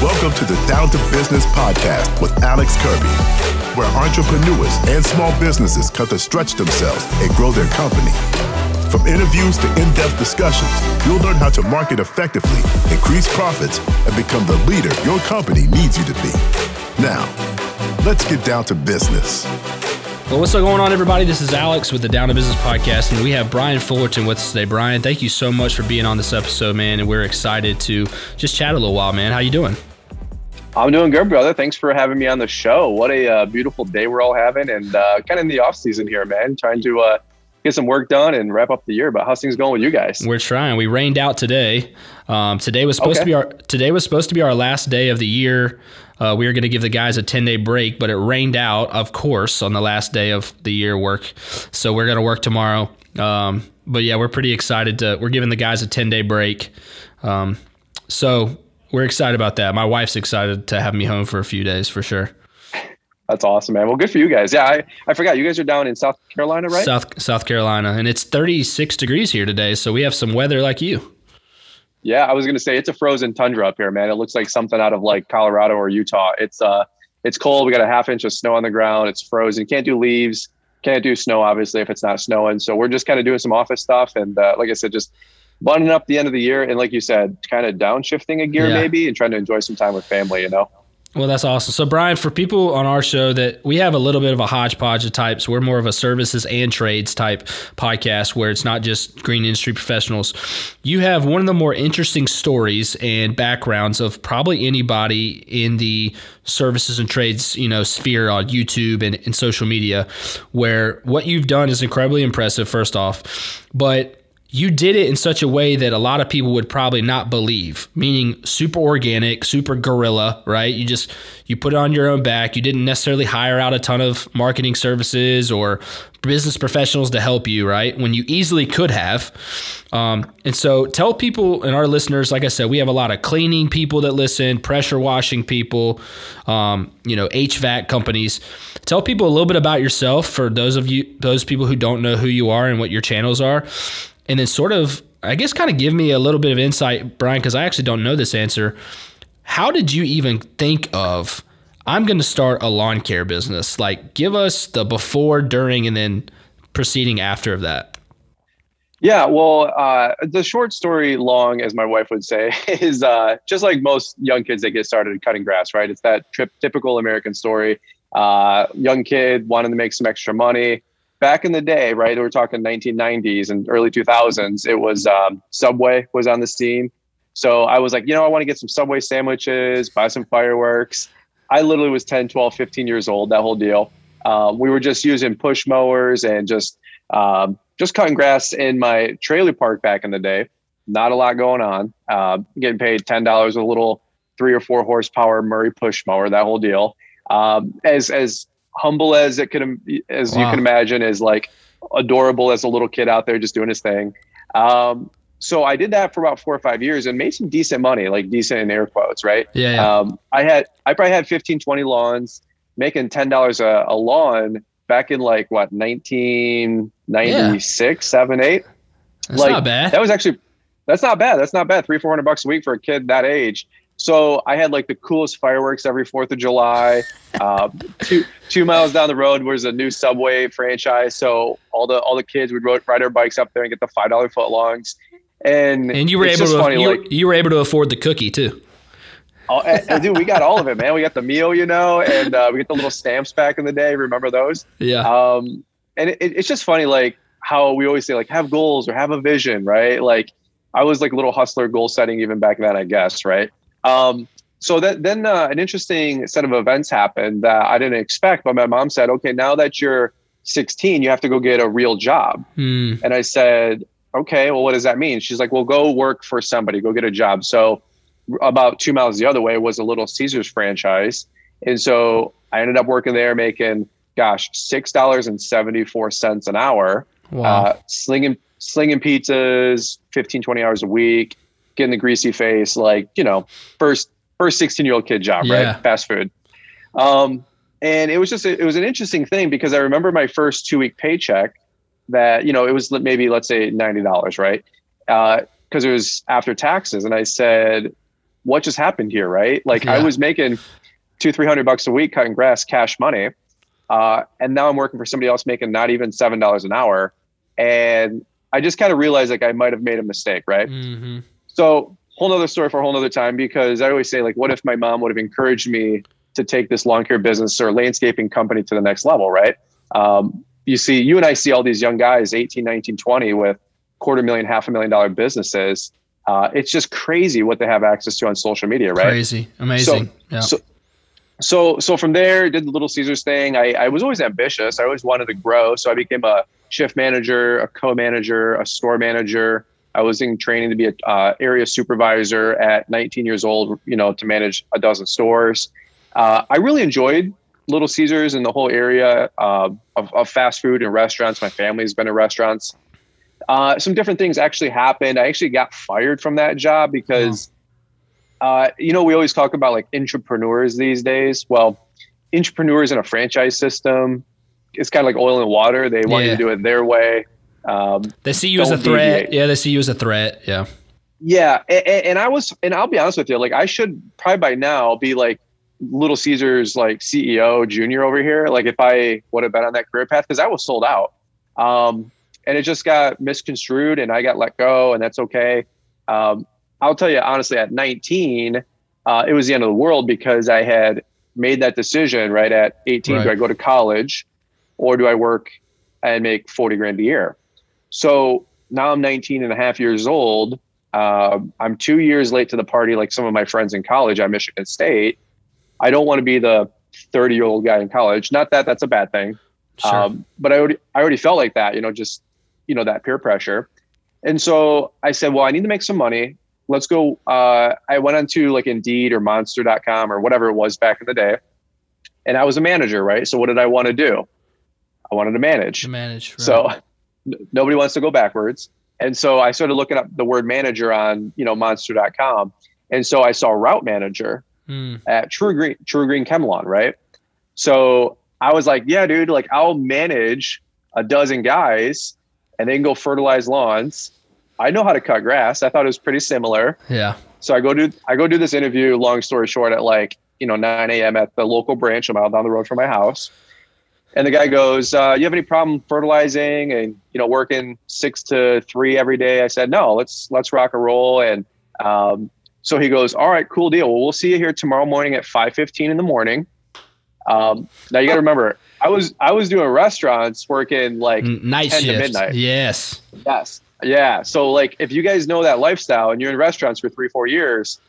Welcome to the Down to Business podcast with Alex Kirby, where entrepreneurs and small businesses cut to stretch themselves and grow their company. From interviews to in depth discussions, you'll learn how to market effectively, increase profits, and become the leader your company needs you to be. Now, let's get down to business. Well, what's going on, everybody? This is Alex with the Down to Business podcast, and we have Brian Fullerton with us today. Brian, thank you so much for being on this episode, man. And we're excited to just chat a little while, man. How you doing? I'm doing good, brother. Thanks for having me on the show. What a uh, beautiful day we're all having, and uh, kind of in the off season here, man. Trying to uh, get some work done and wrap up the year. But how's things going with you guys? We're trying. We rained out today. Um, today was supposed okay. to be our today was supposed to be our last day of the year. Uh, we were going to give the guys a 10 day break, but it rained out, of course, on the last day of the year work. So we're going to work tomorrow. Um, but yeah, we're pretty excited to. We're giving the guys a 10 day break. Um, so we're excited about that. My wife's excited to have me home for a few days for sure. That's awesome, man. Well, good for you guys. Yeah, I, I forgot you guys are down in South Carolina, right? South South Carolina, and it's 36 degrees here today, so we have some weather like you. Yeah, I was gonna say it's a frozen tundra up here, man. It looks like something out of like Colorado or Utah. It's uh, it's cold. We got a half inch of snow on the ground. It's frozen. Can't do leaves. Can't do snow, obviously, if it's not snowing. So we're just kind of doing some office stuff, and uh, like I said, just buttoning up the end of the year, and like you said, kind of downshifting a gear yeah. maybe, and trying to enjoy some time with family. You know. Well, that's awesome. So, Brian, for people on our show that we have a little bit of a hodgepodge of types, we're more of a services and trades type podcast where it's not just green industry professionals. You have one of the more interesting stories and backgrounds of probably anybody in the services and trades, you know, sphere on YouTube and, and social media, where what you've done is incredibly impressive, first off. But you did it in such a way that a lot of people would probably not believe meaning super organic super guerrilla right? You just you put it on your own back. You didn't necessarily hire out a ton of marketing services or business professionals to help you right? When you easily could have. Um, and so tell people and our listeners like i said we have a lot of cleaning people that listen pressure washing people um, you know hvac companies. Tell people a little bit about yourself for those of you those people who don't know who you are and what your channels are and then sort of I guess kind of give me a little bit of insight, Brian, because I actually don't know this answer. How did you even think of I'm going to start a lawn care business? Like, give us the before, during, and then proceeding after of that. Yeah, well, uh, the short story long, as my wife would say, is uh, just like most young kids that get started cutting grass, right? It's that trip, typical American story. Uh, young kid wanting to make some extra money, back in the day, right? We're talking 1990s and early 2000s. It was um, Subway was on the scene. So I was like, you know, I want to get some Subway sandwiches, buy some fireworks. I literally was 10, 12, 15 years old, that whole deal. Um, we were just using push mowers and just um, just cutting grass in my trailer park back in the day. Not a lot going on. Uh, getting paid ten dollars a little three or four horsepower Murray push mower. That whole deal. Um, as as humble as it can as wow. you can imagine is like adorable as a little kid out there just doing his thing. Um, so i did that for about four or five years and made some decent money like decent in air quotes right? Yeah, yeah. Um, i had i probably had 15 20 lawns making $10 a, a lawn back in like what 1996 yeah. 7 8 that's like, not bad. that was actually that's not bad. That's not bad. Three four hundred bucks a week for a kid that age so I had like the coolest fireworks every Fourth of July. Uh, two two miles down the road was a new Subway franchise, so all the all the kids would ride, ride their bikes up there and get the five dollar footlongs. And and you were able to funny, you, like, you, were able to afford the cookie too. Oh, and, and dude, we got all of it, man. We got the meal, you know, and uh, we get the little stamps back in the day. Remember those? Yeah. Um, and it, it's just funny, like how we always say, like have goals or have a vision, right? Like I was like a little hustler goal setting even back then, I guess, right? Um, so that, then uh, an interesting set of events happened that I didn't expect. But my mom said, "Okay, now that you're 16, you have to go get a real job." Mm. And I said, "Okay, well, what does that mean?" She's like, "Well, go work for somebody. Go get a job." So about two miles the other way was a Little Caesars franchise, and so I ended up working there, making gosh six dollars and seventy four cents an hour, wow. uh, slinging slinging pizzas, 15, 20 hours a week getting the greasy face, like, you know, first first 16 year old kid job, yeah. right? Fast food. Um, and it was just it was an interesting thing because I remember my first two week paycheck that you know it was maybe let's say ninety dollars, right? Because uh, it was after taxes, and I said, what just happened here, right? Like Yeah. I was making two, three hundred bucks a week cutting grass, cash money, uh, and now I'm working for somebody else making not even seven dollars an hour, and I just kind of realized like I might have made a mistake, right? Mm-hmm. So whole nother story for a whole nother time because I always say like, what if my mom would have encouraged me to take this lawn care business or landscaping company to the next level, right? Um, you see, you and I see all these young guys, 18, 19, 20 with quarter million, half a million dollar businesses. Uh, it's just crazy what they have access to on social media, right? Crazy, amazing. yeah. so- so so from there did the little caesars thing I, I was always ambitious i always wanted to grow so i became a shift manager a co-manager a store manager i was in training to be a uh, area supervisor at 19 years old you know to manage a dozen stores uh, i really enjoyed little caesars and the whole area uh, of, of fast food and restaurants my family's been in restaurants uh, some different things actually happened i actually got fired from that job because uh, you know, we always talk about like entrepreneurs these days. Well, entrepreneurs in a franchise system, it's kind of like oil and water. They want you to do it their way. Um, they see you as a threat. deviate. Yeah, they see you as a threat. Yeah. yeah, and, and I was, and I'll be honest with you, like I should probably by now be like Little Caesars like CEO junior over here. Like if I would have been on that career path, because I was sold out, um, and it just got misconstrued, and I got let go, and that's okay. Um, I'll tell you honestly, at 19, uh, it was the end of the world because I had made that decision right at 18. Do I go to college, or do I work and make 40 grand a year? So now I'm 19 and a half years old. Uh, I'm two years late to the party, like some of my friends in college at Michigan State. I don't want to be the 30 year old guy in college. Not that that's a bad thing, Sure. um, but I already I already felt like that, you know, just you know that peer pressure. And so I said, well, I need to make some money. Let's go. Uh, I went onto like Indeed or Monster.com or whatever it was back in the day, and I was a manager, right? So what did I want to do? I wanted to manage. to manage. right. So nobody wants to go backwards. And so I started looking up the word manager on, you know, monster.com. And so I saw route manager Mm, at TruGreen, True Green Chemalon, right? So I was like, yeah, dude, like I'll manage a dozen guys and they can go fertilize lawns. I know how to cut grass. I thought it was pretty similar. yeah. So I go do I go do this interview. Long story short, at like you know 9 a.m. at the local branch a mile down the road from my house, and the guy goes, uh, "You have any problem fertilizing and you know working six to three every day?" I said, "No, let's let's rock and roll." And um, so he goes, "All right, cool deal. Well, we'll see you here tomorrow morning at 5:15 in the morning." Um, now you got to remember, I was I was doing restaurants working like N- Night 10 to midnight. Yes. Yes. Yeah. So like if you guys know that lifestyle and you're in restaurants for three, four years,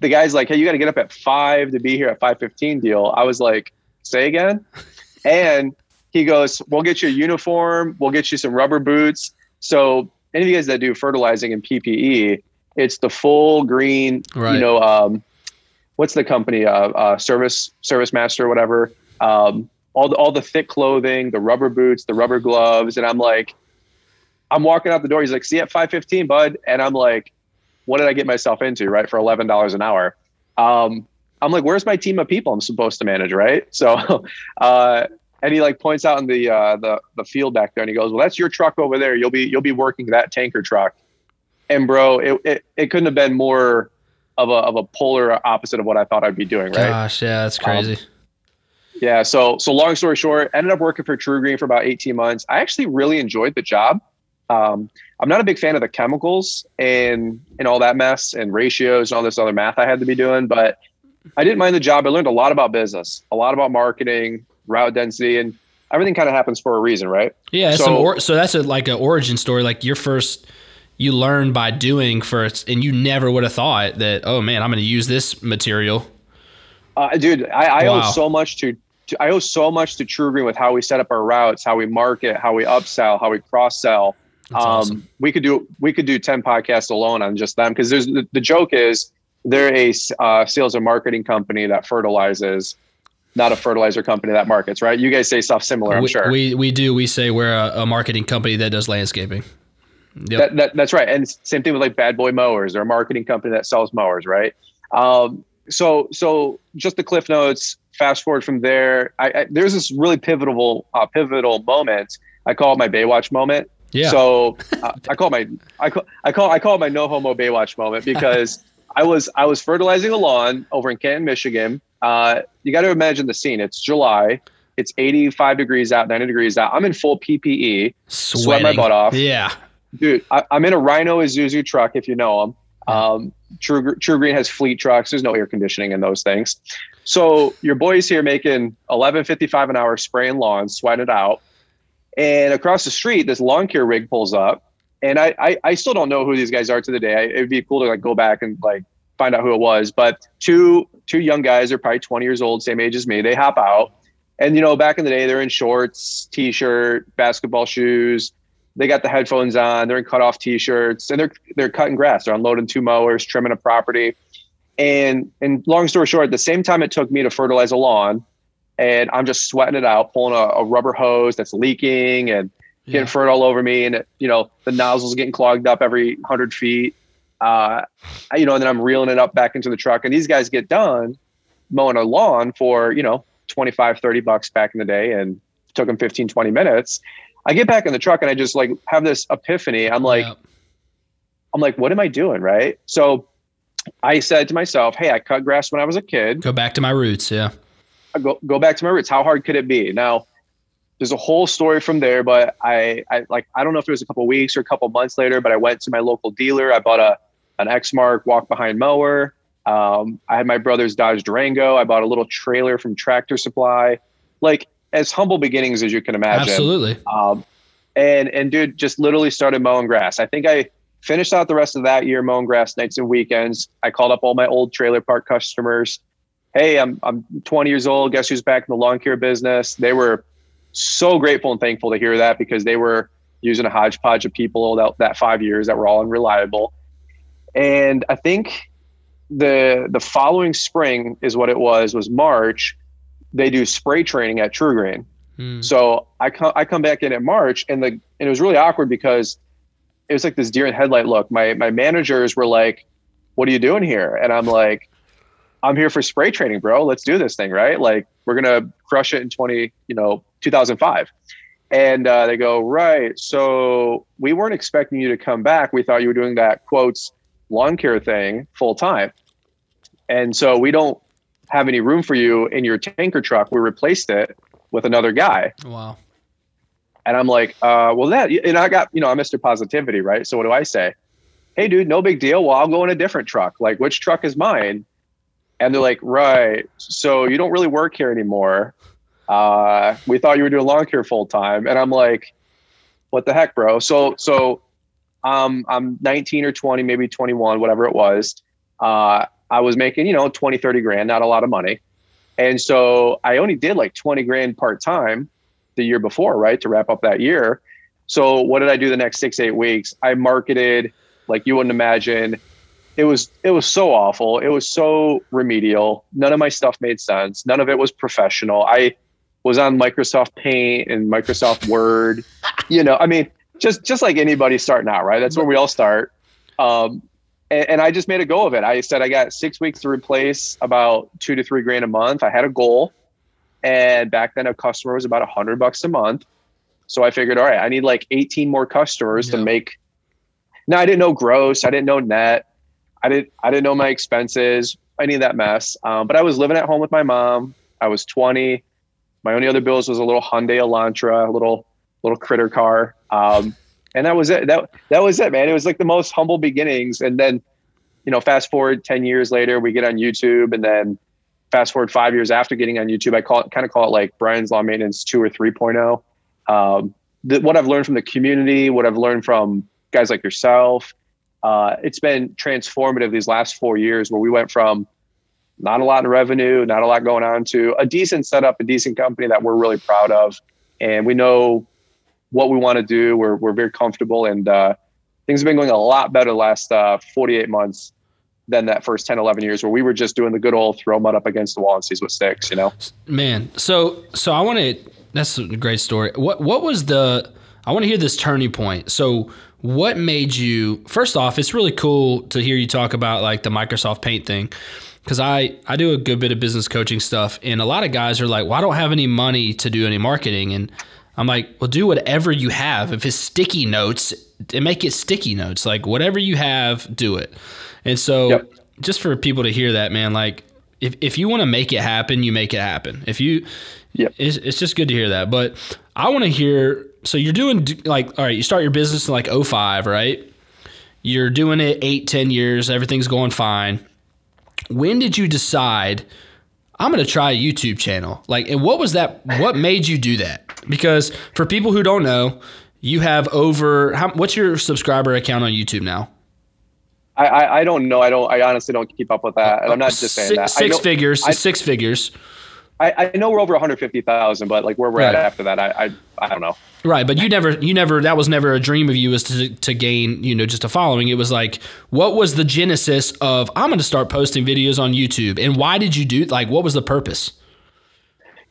the guy's like, Hey, you gotta get up at five to be here at five fifteen deal. I was like, say again. And he goes, We'll get you a uniform, we'll get you some rubber boots. So any of you guys that do fertilizing and PPE, it's the full green, Right. you know, um, what's the company, uh, uh, service, service master, or whatever. Um, all the, all the thick clothing, the rubber boots, the rubber gloves. And I'm like, I'm walking out the door. He's like, see you at 515, bud. And I'm like, what did I get myself into? Right. For $11 an hour. Um, I'm like, where's my team of people I'm supposed to manage? Right. So, uh, and he like points out in the, uh, the, the field back there and he goes, well, that's your truck over there. You'll be, you'll be working that tanker truck. And bro, it, it, it couldn't have been more of a, of a polar opposite of what I thought I'd be doing. Right. Gosh, yeah, that's crazy. Yeah. So, so long story short, ended up working for TruGreen for about 18 months. I actually really enjoyed the job. Um, I'm not a big fan of the chemicals and, and all that mess and ratios and all this other math I had to be doing, but I didn't mind the job. I learned a lot about business, a lot about marketing, route density, and everything kind of happens for a reason, right? yeah, so- or, so that's a, like an origin story. Like your first, you learn by doing first, and you never would have thought that. Oh man, I'm going to use this material. Uh, dude, I, I Wow. owe so much to, to I owe so much to TruGreen with how we set up our routes, how we market, how we upsell, how we cross sell. That's um, awesome. we could do we could do 10 podcasts alone on just them because there's the, the joke is they're a uh, sales and marketing company that fertilizes not a fertilizer company that markets right you guys say stuff similar i'm we, sure we we do. We say we're a, a marketing company that does landscaping. Yep. that, that, that's right and same thing with like bad boy mowers they're a marketing company that sells mowers right um, so so just the cliff notes fast forward from there I, I there's this really pivotal uh, pivotal moment i call it my baywatch moment yeah. So uh, I call my I call I call I call it my no homo Baywatch moment because I was I was fertilizing a lawn over in Canton, Michigan. Uh, you got to imagine the scene. It's July. It's 85 degrees out, 90 degrees out. I'm in full PPE, Sweating. sweat my butt off. Yeah. Dude, I, am in a Rhino Isuzu truck, if you know them. Um, True, TruGreen has fleet trucks. There's no air conditioning in those things. So your boy's here making 11.55 an hour spraying lawns, sweating it out. And across the street, this lawn care rig pulls up. And I, I, I still don't know who these guys are to the day. It'd be cool to like go back and like find out who it was. But two two young guys, they're probably 20 years old, same age as me. They hop out. And you know, back in the day, they're in shorts, t-shirt, basketball shoes. They got the headphones on. They're in cut off t-shirts, and they're they're cutting grass. They're unloading two mowers, trimming a property. And and long story short, the same time it took me to fertilize a lawn, and I'm just sweating it out, pulling a, a rubber hose that's leaking and getting yeah. fur all over me, and it, you know the nozzle's getting clogged up every hundred feet. Uh, you know, and then I'm reeling it up back into the truck, and these guys get done mowing a lawn for you know 25, 30 bucks back in the day and took them 15, 20 minutes. I get back in the truck and I just like have this epiphany. I'm like, I'm like, what am I doing? Right. So I said to myself, Hey, I cut grass when I was a kid. Go back to my roots. Yeah. I go, go back to my roots. How hard could it be? Now, there's a whole story from there, but I, I like, I don't know if it was a couple weeks or a couple months later, but I went to my local dealer. I bought a, an Exmark walk behind mower. Um, I had my brother's Dodge Durango. I bought a little trailer from Tractor Supply. Like as humble beginnings as you can imagine. Absolutely. Um, and and dude, just literally started mowing grass. I think I finished out the rest of that year mowing grass nights and weekends. I called up all my old trailer park customers. Hey, I'm I'm 20 years old. Guess who's back in the lawn care business? They were so grateful and thankful to hear that because they were using a hodgepodge of people that, that five years that were all unreliable. And I think the the following spring is what it was was March. They do spray training at TruGreen. Hmm. So I come I come back in at March and the and it was really awkward because it was like this deer in headlight look. My my managers were like, "What are you doing here?" And I'm like, "I'm here for spray training, bro. Let's do this thing, right? Like we're gonna crush it in 20, you know, 2005." And uh, they go, "Right. So we weren't expecting you to come back. We thought you were doing that quotes lawn care thing full time. And so we don't have any room for you in your tanker truck. We replaced it with another guy. Wow. And I'm like, uh, well, that, and I got, you know, I'm Mr. Positivity, right? So what do I say? Hey, dude, no big deal. Well, I'll go in a different truck. Like, which truck is mine? And they're like, right. So you don't really work here anymore. Uh, we thought you were doing lawn care full time. And I'm like, what the heck, bro? So, so um, I'm 19 or 20, maybe 21, whatever it was. Uh, I was making, you know, 20, 30 grand, not a lot of money. And so I only did like 20 grand part time the year before, right? To wrap up that year. So what did I do the next six, eight weeks? I marketed like you wouldn't imagine. It was it was so awful. It was so remedial. None of my stuff made sense. None of it was professional. I was on Microsoft Paint and Microsoft Word. You know, I mean, just just like anybody starting out, right? That's where we all start. Um, and, and, I just made a go of it. I said I got six weeks to replace about two to three grand a month. I had a goal, and back then a customer was about a hundred bucks a month. So I figured, all right, I need like 18 more customers to make. Now I didn't know gross. I didn't know net. I didn't. I didn't know my expenses. Any of that mess. Um, but I was living at home with my mom. I was 20. My only other bills was a little Hyundai Elantra, a little little critter car. Um, and that was it. That that was it, man. It was like the most humble beginnings. And then, you know, fast forward 10 years later, we get on YouTube and then fast forward five years after getting on YouTube, I call it kind of call it like Brian's Lawn Maintenance 2 or 3.0. Um, the, what I've learned from the community, what I've learned from guys like yourself, uh, it's been transformative these last four years where we went from not a lot in revenue, not a lot going on to a decent setup, a decent company that we're really proud of. And we know what we want to do. We're, we're very comfortable and uh, things have been going a lot better the last uh, 48 months than that first 10, 11 years where we were just doing the good old throw mud up against the wall and sees what sticks, you know? Man. So, so I want to, that's a great story. What, what was the, I want to hear this turning point. So what made you, first off, it's really cool to hear you talk about like the Microsoft paint thing because I, I do a good bit of business coaching stuff and a lot of guys are like well i don't have any money to do any marketing and I'm like, well, do whatever you have. If it's sticky notes, and make it sticky notes. Like whatever you have, do it. And so, yep. just for people to hear that, man, like if, if you want to make it happen, you make it happen. If you, Yep. it's, it's just good to hear that. But I want to hear, so you're doing like, all right, you start your business in like 05, right? You're doing it eight, 10 years, everything's going fine. When did you decide I'm going to try a YouTube channel? Like, and what was that? What made you do that? Because for people who don't know, you have over, how, what's your subscriber account on YouTube now? I, I, I don't know. I don't. I honestly don't keep up with that, and I'm not just saying six, that. Six figures. I- six figures. I, I know we're over 150,000, but like where we're at after that, I, I I don't know. Right, but you never, you never. That was never a dream of you, was to to gain, you know, just a following. It was like, what was the genesis of I'm going to start posting videos on YouTube, and why did you do? Like, what was the purpose?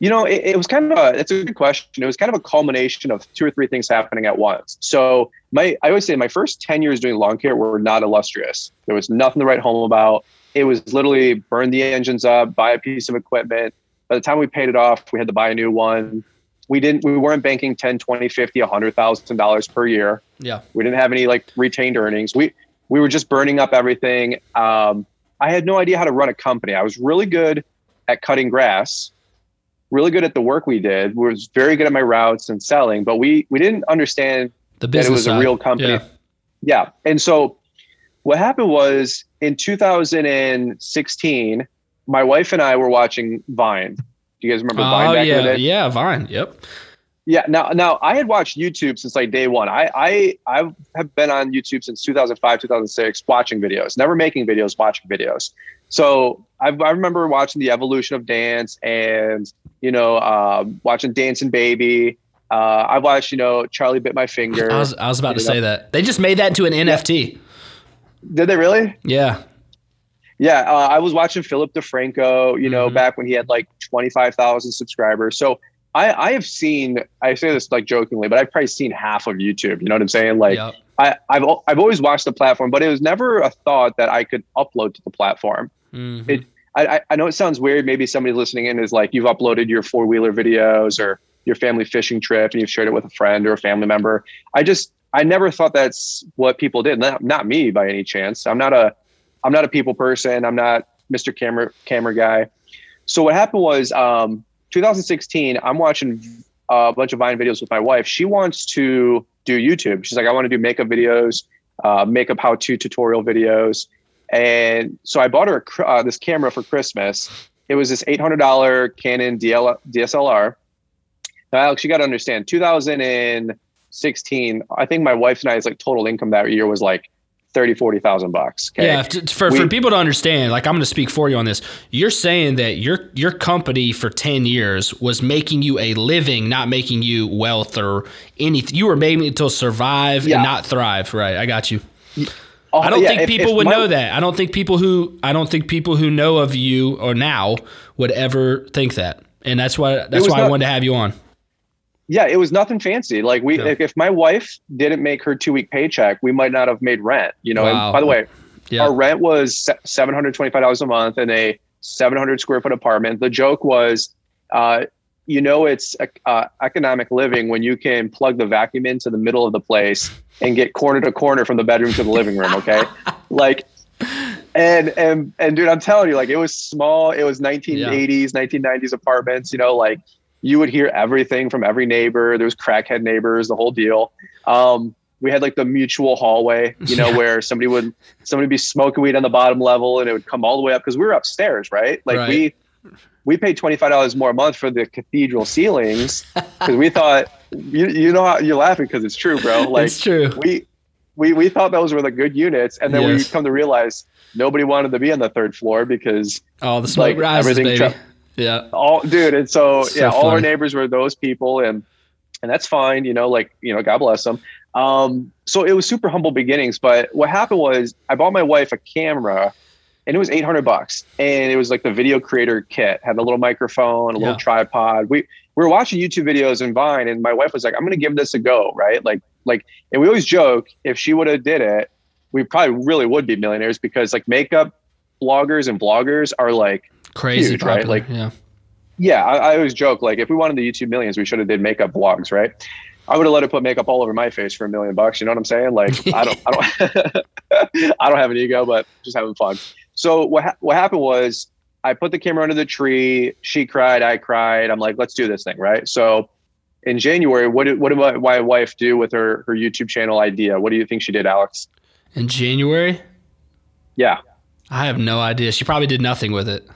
You know, it, it was kind of a, it's a good question. It was kind of a culmination of two or three things happening at once. So my, I always say my first 10 years doing lawn care were not illustrious. There was nothing to write home about. It was literally burn the engines up, buy a piece of equipment. By the time we paid it off, we had to buy a new one. We didn't, we weren't banking 10, 20, 50, $100,000 per year. Yeah, We didn't have any like retained earnings. We we were just burning up everything. Um, I had no idea how to run a company. I was really good at cutting grass, really good at the work we did. We Was very good at my routes and selling, but we we didn't understand the that business it was a real company. Yeah. Yeah. And so what happened was in 2016, my wife and I were watching Vine. Do you guys remember Vine Oh back in the yeah, yeah, Vine. Yep. Yeah. Now, now I had watched YouTube since like day one. I, I, I have been on YouTube since 2005, 2006, watching videos, never making videos, watching videos. So I, I remember watching the evolution of dance and, you know, um, watching Dancing Baby. Uh, I watched, you know, Charlie bit my finger. I was, I was about to know? say that they just made that into an NFT. Did they really? Yeah, Yeah, uh, I was watching Philip DeFranco, you know, Mhm. back when he had like 25,000 subscribers. So I, I have seen, I say this like jokingly, but I've probably seen half of YouTube. You know what I'm saying? Like, yep. I, I've, I've always watched the platform, but it was never a thought that I could upload to the platform. Mhm. It- I, I- I know it sounds weird. Maybe somebody listening in is like, you've uploaded your four wheeler videos or your family fishing trip and you've shared it with a friend or a family member. I just, I never thought that's what people did. Not, not me by any chance. I'm not a, I'm not a people person. I'm not Mr. Camera, camera guy. So what happened was, um, 2016, I'm watching a bunch of Vine videos with my wife. She wants to do YouTube. She's like, I want to do makeup videos, uh, makeup how-to tutorial videos. And so I bought her a, uh, this camera for Christmas. It was this $800 Canon DL- DSLR. Now, Alex, you got to understand, 2016, I think my wife and I's like total income that year was like 30, 40,000 bucks. Okay. Yeah, for, We- for people to understand, like I'm going to speak for you on this. You're saying that your your company for 10 years was making you a living, not making you wealth or anything. You were making it to survive Yeah. and not thrive. Right. I got you. Oh, I don't yeah, think if- people if would my- know that. I don't think people who I don't think people who know of you or now would ever think that. And that's why that's why I wanted to have you on. Yeah, it was nothing fancy. Like we, Yeah. if, my wife didn't make her two week paycheck, we might not have made rent. You know. Wow. And by the way, Yeah. our rent was seven hundred twenty five dollars a month in a seven hundred square foot apartment. The joke was, uh, you know, it's uh, economic living when you can plug the vacuum into the middle of the place and get corner to corner from the bedroom to the living room. Okay, like. And and and dude, I'm telling you, like it was small. It was 1980s, 1990s apartments. You know, like you would hear everything from every neighbor. There was crackhead neighbors, the whole deal. Um, we had like the mutual hallway, you know, Yeah. where somebody would somebody would be smoking weed on the bottom level, and it would come all the way up because we were upstairs, right? Like Right. we we paid twenty five dollars more a month for the cathedral ceilings because we thought you you know how you're laughing because it's true, bro. Like it's true. we we we thought those were the good units, and then we come to realize nobody wanted to be on the third floor because Oh, the smoke like, rises, everything baby. tra- yeah. all dude and so, So yeah all our neighbors were those people and and that's fine you know like you know god bless them um so it was super humble beginnings but what happened was i bought my wife a camera and it was 800 bucks and it was like the video creator kit. Had a little microphone a little tripod. We we were watching youtube videos in vine and my wife was like i'm gonna give this a go right? Like like and we always joke if she would have did it we probably really would be millionaires because like makeup bloggers and bloggers are like Crazy Huge, right? Like- yeah. yeah, I, I always joke like if we wanted the YouTube millions, we should have did makeup vlogs, right? I would have let her put makeup all over my face for a million bucks. You know what I'm saying? Like I don't, I don't, I don't have an ego, but just having fun. So what ha- what happened was I put the camera under the tree. She cried. I cried. I'm like, let's do this thing, right? So in January, what did what did my, my wife do with her her YouTube channel idea? What do you think she did, Alex? In January? Yeah. I have no idea. She probably did nothing with it.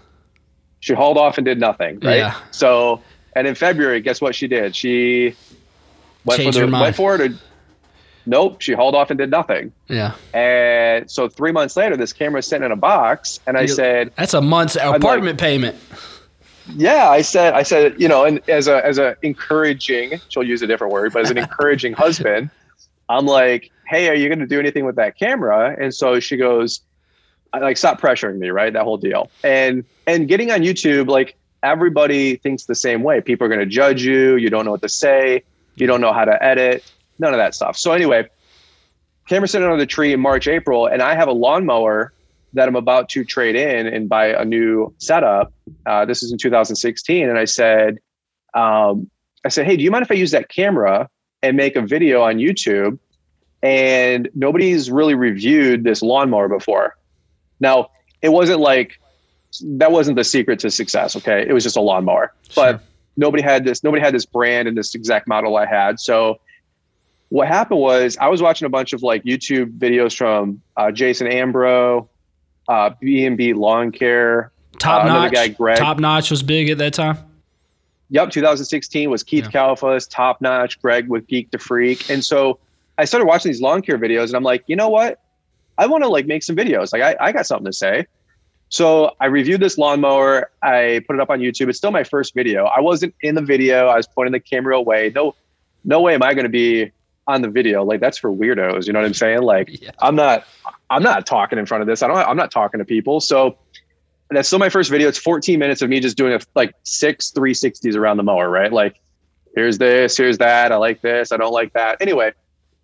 She hauled off and did nothing, right? Yeah. So, and in February, guess what she did? She went Changed for the went for it. Or, nope, she hauled off and did nothing. Yeah. And so three months later, this camera camera's sitting in a box, and I You- said, That's a month's apartment payment. yeah, I said, I said, you know, and as a as a encouraging, she'll use a different word, but as an encouraging husband, I'm like, hey, are you going to do anything with that camera? And so she goes, like stop pressuring me, right? That whole deal. And and getting on YouTube, like everybody thinks the same way. People are going to judge you. You don't know what to say. You don't know how to edit. None of that stuff. So anyway, camera sitting under the tree in March, April, and I have a lawnmower that I'm about to trade in and buy a new setup. Uh, this is in 2016, and I said, um, I said, hey, do you mind if I use that camera and make a video on YouTube? And nobody's really reviewed this lawnmower before. Now, it wasn't like that wasn't the secret to success. Okay, it was just a lawnmower, but nobody had this. Nobody had this brand and this exact model I had. So what happened was I was watching a bunch of like YouTube videos from uh, Jason Ambro, uh, B&B Lawn Care. Top uh, notch. guy, Greg. Top notch was big at that time. Yep, 2016 was Keith Yeah. Kalfas, Top Notch, Greg with Geek to Freak. And so I started watching these lawn care videos and I'm like, you know what? I want to like make some videos. Like I, I got something to say. So I reviewed this lawnmower. I put it up on YouTube. It's still my first video. I wasn't in the video. I was pointing the camera away. No, no way am I going to be on the video. Like that's for weirdos. You know what I'm saying? Like Yeah. I'm not, I'm not talking in front of this. I don't, I'm not talking to people. So that's still my first video. It's 14 minutes of me just doing a, like six 360s around the mower, right? Like, here's this, here's that. I like this. I don't like that. Anyway,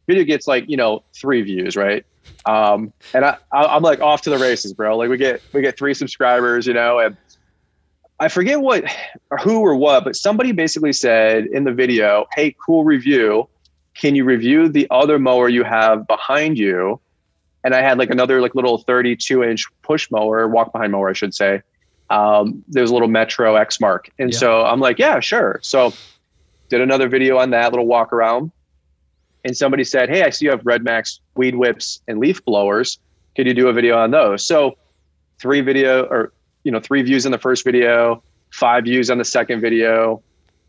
video gets like, you know, three views, right? Um, and I, I, I'm like off to the races, bro. Like we get, we get three subscribers, you know, and I forget what or who or what, but somebody basically said in the video, Hey, cool review. Can you review the other mower you have behind you? and I had like another like little 32 inch push mower, walk behind mower, I should say. Um, there's a little Metro Exmark. And Yeah. so I'm like, yeah, sure. So did another video on that little walk around. And somebody said, Hey, I see you have RedMax weed whips and leaf blowers. Could you do a video on those? So three video or, you know, three views in the first video, five views on the second video,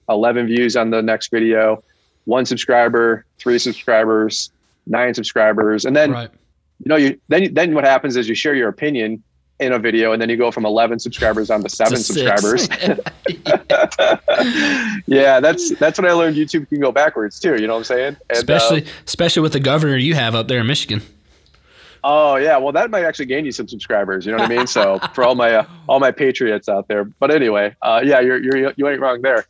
11 views on the next video, one subscriber, three subscribers, nine subscribers. And then right. you know, you then then what happens is you share your opinion in a video, and then you go from 11 subscribers down to seven To subscribers. yeah, that's that's what I learned. YouTube can go backwards too. You know what I'm saying? And, uh, especially especially with the governor you have up there in Michigan. oh yeah, well that might actually gain you some subscribers. You know what I mean? So for all my uh, all my patriots out there. But anyway, uh, yeah, you're you're you ain't wrong there.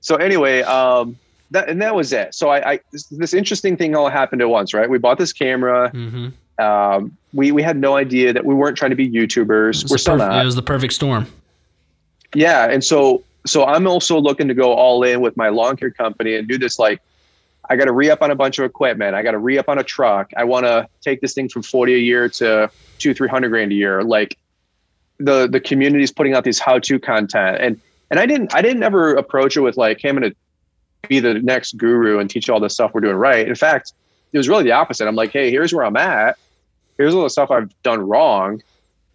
So anyway, um, that and that was it. So I, I this, this interesting thing all happened at once, right? We bought this camera. Mm-hmm. Um, we we had no idea that we weren't trying to be YouTubers. We're still not. It was the perfect storm. Yeah, and so so I'm also looking to go all in with my lawn care company and do this like I got to re up on a bunch of equipment. I got to re up on a truck. I want to take this thing from 40 a year to two, 300 grand a year. Like the, the community is putting out these how to content. And, and I didn't, I didn't ever approach it with like, hey, I'm going to be the next guru and teach you all this stuff we're doing right. In fact, it was really the opposite. I'm like, Hey, here's where I'm at. Here's all the stuff I've done wrong.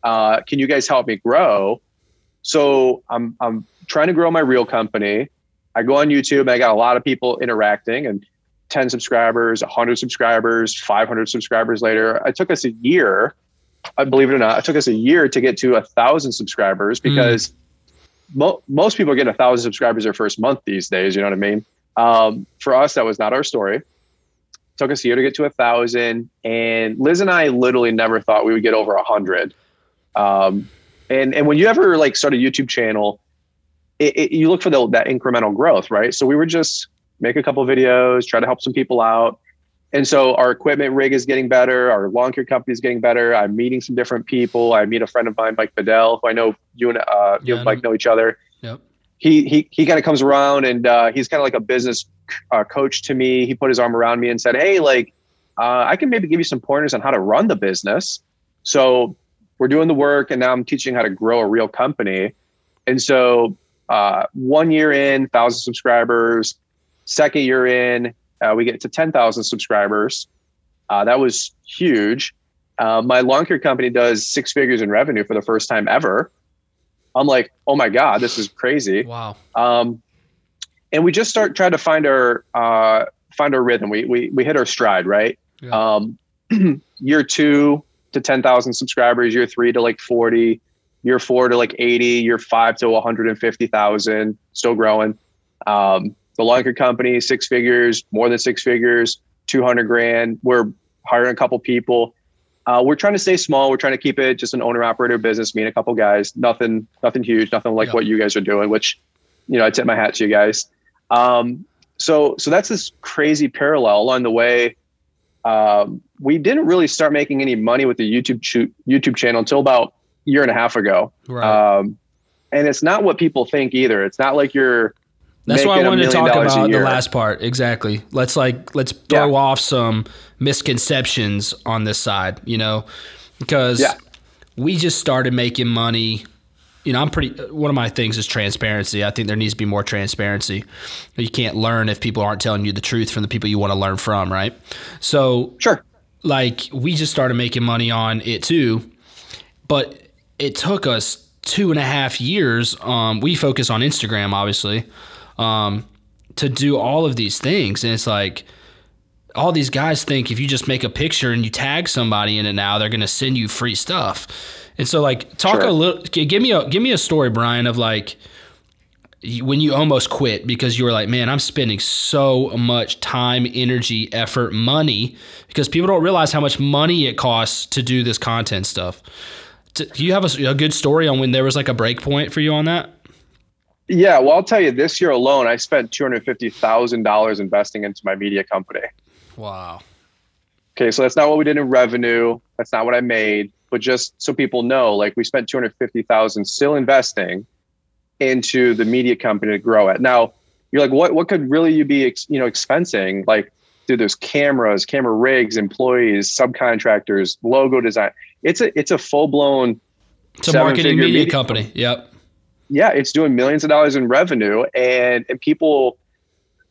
Uh, can you guys help me grow? So I'm, I'm trying to grow my real company. I go on YouTube and I got a lot of people interacting and 10 subscribers, 100 subscribers, 500 subscribers later. It took us a year, I believe it or not, it took us a year to get to a thousand subscribers because mo- most people get a thousand subscribers their first month these days. You know what I mean? Um, for us, that was not our story. Took us a year to get to a thousand. And Liz and I literally never thought we would get over a hundred. Um, and, and when you ever like start a YouTube channel, it, it, you look for the, that incremental growth, right? So we were just make a couple videos, try to help some people out. And so our equipment rig is getting better. Our lawn care company is getting better. I'm meeting some different people. I meet a friend of mine, Mike Bedell, who I know you and uh, you Yeah, and Mike know each other. He he he kind of comes around and uh, he's kind of like a business uh, coach to me. He put his arm around me and said, "Hey, like uh, I can maybe give you some pointers on how to run the business." So we're doing the work, and now I'm teaching how to grow a real company. And so, uh, one year in, thousand subscribers. Second year in, uh, we get to ten thousand subscribers. Uh, that was huge. My lawn care company does six figures in revenue for the first time ever. I'm like, oh my god, this is crazy. Wow. Um, and we just start trying to find our uh, find our rhythm. We we we hit our stride, right? Yeah. Um, year two to ten thousand subscribers. Year three to like forty. Year four to like eighty. Year five to one hundred and fifty thousand. Still growing. Um, the care company, six figures, more than six figures, two hundred grand. We're hiring a couple people. Uh, we're trying to stay small. We're trying to keep it just an owner operator business. Me and a couple guys. Nothing, nothing huge. Nothing like what you guys are doing. Which, you know, I tip my hat to you guys. Um, so, so that's this crazy parallel along the way. Um, we didn't really start making any money with the YouTube ch- YouTube channel until about a year and a half ago. Right. Um, and it's not what people think either. It's not like you're. That's why I wanted to talk about the last part. Exactly. Let's like let's throw yeah. off some misconceptions on this side, you know, because yeah. we just started making money you know, I'm pretty. One of my things is transparency. I think there needs to be more transparency. You can't learn if people aren't telling you the truth from the people you want to learn from, right? So, sure. Like we just started making money on it too, but it took us two and a half years. Um, we focus on Instagram, obviously, um, to do all of these things, and it's like all these guys think if you just make a picture and you tag somebody in it now, they're going to send you free stuff and so, like, talk sure. a little. Give me a give me a story, Brian, of like when you almost quit because you were like, man, I'm spending so much time, energy, effort, money because people don't realize how much money it costs to do this content stuff. Do you have a, a good story on when there was like a break point for you on that? Yeah, well, I'll tell you, this year alone, I spent two hundred fifty thousand dollars investing into my media company. Wow. Okay, so that's not what we did in revenue. That's not what I made but just so people know, like we spent 250,000 still investing into the media company to grow it. Now you're like, what, what could really you be, you know, expensing? Like, dude, there's cameras, camera rigs, employees, subcontractors, logo design. It's a, it's a full blown, it's a marketing media, media company. company. Yep. Yeah. It's doing millions of dollars in revenue and, and people,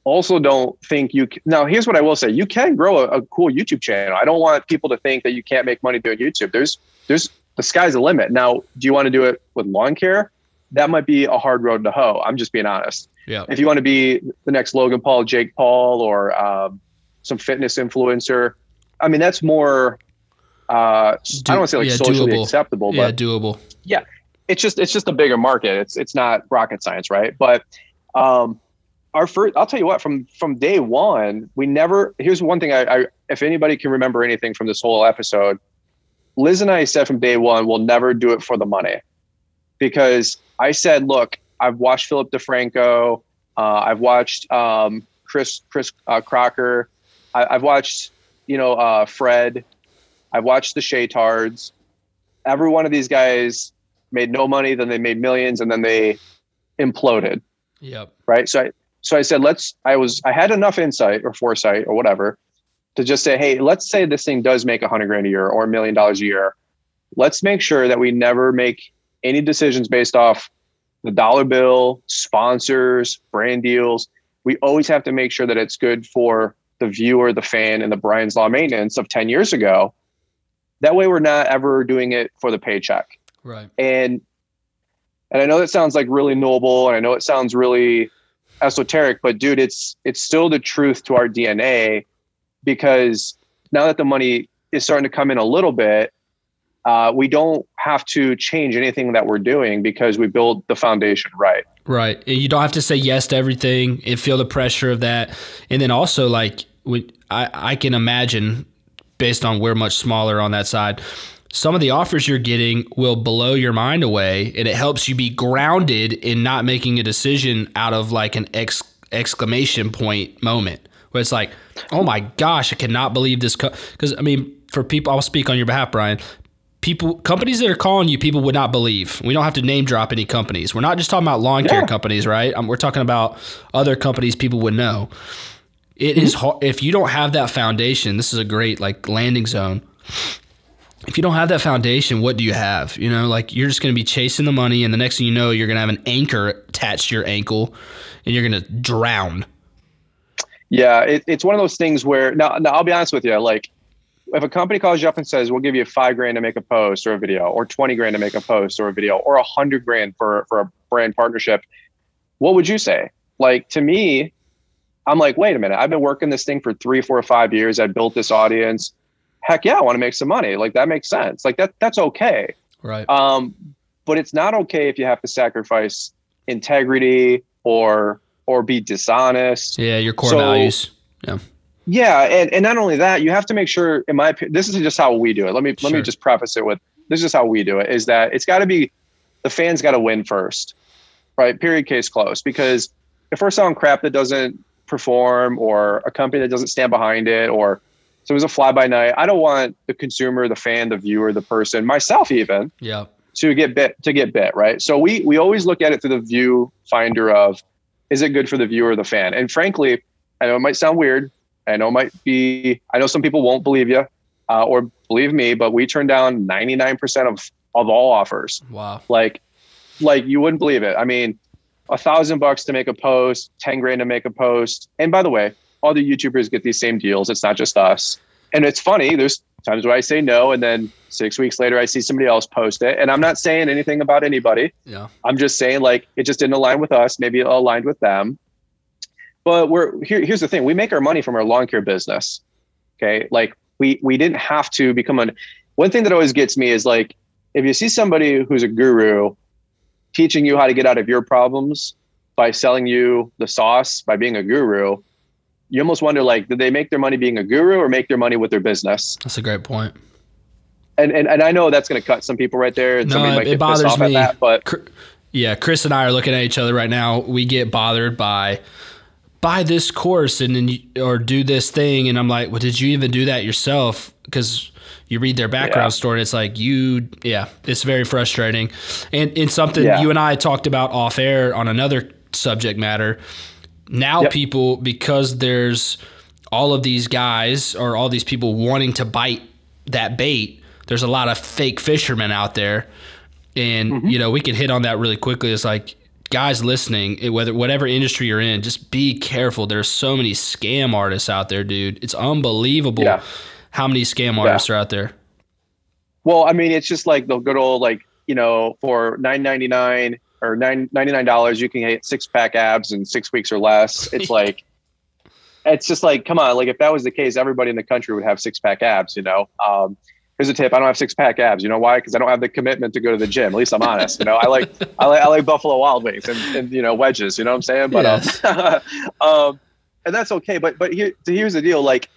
also don't think you can, now here's what i will say you can grow a, a, cool youtube channel. I don't want people to think that you can't make money doing youtube. There's there's the sky's the limit. Now do you want to do it with lawn care? That might be a hard road to hoe i'm just being honest. Yeah. If you want to be the next logan paul jake paul or um, some fitness influencer i mean that's more uh, Do, i don't want to say like yeah, socially doable. acceptable yeah, but doable. Yeah it's just it's just a bigger market. It's it's not rocket science right? But um our first i'll tell you what from from day one we never here's one thing I, I, if anybody can remember anything from this whole episode liz and i said from day one we'll never do it for the money. Because i said look i've watched philip defranco uh, i've watched um, chris chris uh, crocker I, have watched you know uh, fred i've watched the shaytards. Every one of these guys made no money then they made millions and then they imploded Yep. Right. So I, so I said, let's, I was, I had enough insight or foresight or whatever to just say, hey, let's say this thing does make a hundred grand a year or a million dollars a year. Let's make sure that we never make any decisions based off the dollar bill, sponsors, brand deals. We always have to make sure that it's good for the viewer, the fan, and the Brian's Lawn maintenance of 10 years ago. That way we're not ever doing it for the paycheck. Right. And and I know that sounds like really noble and I know it sounds really esoteric, but dude, it's it's still the truth to our DNA because now that the money is starting to come in a little bit, uh, we don't have to change anything that we're doing because we build the foundation right. Right. You don't have to say yes to everything and feel the pressure of that. And then also, like, we, I, I can imagine, based on we're much smaller on that side, some of the offers you're getting will blow your mind away and it helps you be grounded in not making a decision out of like an ex- exclamation point moment where it's like oh my gosh i cannot believe this because co-. i mean for people i'll speak on your behalf brian. People companies that are calling you people would not believe. We don't have to name drop any companies. We're not just talking about lawn care companies right? Um, we're talking about other companies people would know. It mm-hmm. is hard if you don't have that foundation this is a great like landing zone if you don't have that foundation, what do you have? You know, like you're just going to be chasing the money, and the next thing you know, you're going to have an anchor attached to your ankle, and you're going to drown. Yeah, it, it's one of those things where now, now I'll be honest with you, like if a company calls you up and says we'll give you five grand to make a post or a video, or twenty grand to make a post or a video, or a hundred grand for for a brand partnership, what would you say? Like to me, I'm like, wait a minute, I've been working this thing for three, four, five years. I built this audience. Heck yeah, I want to make some money. Like that makes sense. Like that that's okay. Right. Um, but it's not okay if you have to sacrifice integrity or or be dishonest. Yeah, your core so, values. Yeah. Yeah, and, and not only that, you have to make sure. In my opinion, this is just how we do it. Let me sure. let me just preface it with this is how we do it. Is that it's got to be the fans got to win first, right? Period. Case closed. Because if we're selling crap that doesn't perform, or a company that doesn't stand behind it, or so it was a fly by night. I don't want the consumer, the fan, the viewer, the person, myself even, yeah, to get bit to get bit. Right. So we we always look at it through the view finder of is it good for the viewer, the fan? And frankly, I know it might sound weird. I know it might be. I know some people won't believe you uh, or believe me, but we turn down ninety nine percent of of all offers. Wow. Like, like you wouldn't believe it. I mean, a thousand bucks to make a post, ten grand to make a post. And by the way, all the YouTubers get these same deals. It's not just us. And it's funny. There's times where I say no, and then six weeks later I see somebody else post it. And I'm not saying anything about anybody. Yeah. I'm just saying like it just didn't align with us. Maybe it aligned with them. But we're here. Here's the thing: we make our money from our lawn care business. Okay, like we we didn't have to become an. One thing that always gets me is like if you see somebody who's a guru teaching you how to get out of your problems by selling you the sauce by being a guru you almost wonder like did they make their money being a guru or make their money with their business? That's a great point. and and, and i know that's going to cut some people right there and no, somebody might it bothers me. that, but yeah chris and i are looking at each other right now. We get bothered by buy this course and then you, or do this thing. And i'm like well did you even do that yourself? Because you read their background yeah. story and it's like you yeah it's very frustrating. And in something yeah. you and i talked about off air on another subject matter now yep. people because there's all of these guys or all these people wanting to bite that bait there's a lot of fake fishermen out there and mm-hmm. you know we can hit on that really quickly it's like guys listening whether whatever industry you're in just be careful there's so many scam artists out there dude it's unbelievable yeah. how many scam artists yeah. are out there well i mean it's just like the good old like you know for 999 or nine nine dollars, you can get six pack abs in six weeks or less. It's like, it's just like, come on, like if that was the case, everybody in the country would have six pack abs. You know, um, here's a tip: I don't have six pack abs. You know why? Because I don't have the commitment to go to the gym. At least I'm honest. You know, I like I like I like Buffalo Wild Wings and, and you know wedges. You know what I'm saying? But yes. um, um, and that's okay. But but here here's the deal: like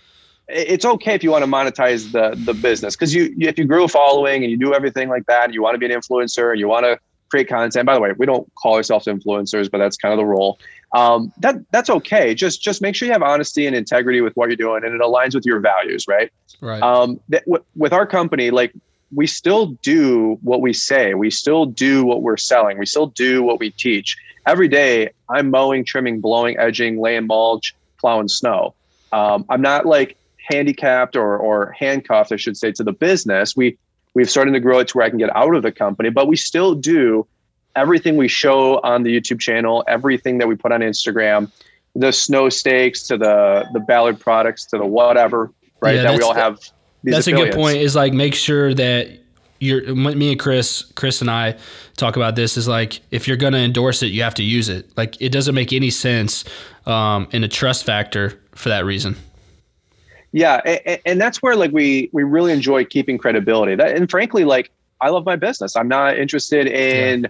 it's okay if you want to monetize the the business because you if you grew a following and you do everything like that and you want to be an influencer and you want to create content. By the way, we don't call ourselves influencers, but that's kind of the role. Um, that that's okay. Just just make sure you have honesty and integrity with what you're doing, and it aligns with your values, right? Right. Um, that, w- with our company, like we still do what we say. We still do what we're selling. We still do what we teach. Every day, I'm mowing, trimming, blowing, edging, laying mulch, plowing snow. Um, I'm not like handicapped or or handcuffed, I should say, to the business. We We've started to grow it to where I can get out of the company, but we still do everything we show on the YouTube channel, everything that we put on Instagram, the snow stakes to the the Ballard products to the whatever, right? Yeah, that we all have. that's affiliates. a good point. Is like make sure that you're me and Chris, Chris and I talk about this. Is like if you're going to endorse it, you have to use it. Like it doesn't make any sense um, in a trust factor for that reason yeah and, and, that's where like we we really enjoy keeping credibility that and frankly like i love my business i'm not interested in yeah.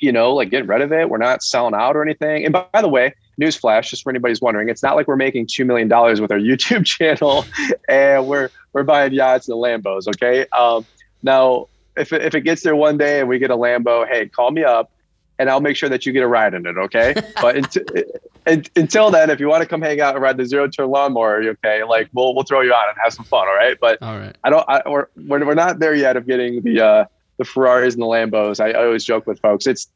you know like getting rid of it we're not selling out or anything and by, by the way newsflash just for anybody's wondering it's not like we're making $2 million with our youtube channel and we're we're buying yachts and lambos okay um, now if, if it gets there one day and we get a lambo hey call me up and I'll make sure that you get a ride in it. Okay. but until, until then, if you want to come hang out and ride the zero turn lawnmower, okay, like we'll, we'll throw you on and have some fun. All right. But all right. I don't, I, we're, we're not there yet of getting the, uh, the Ferraris and the Lambos. I, I always joke with folks. It's,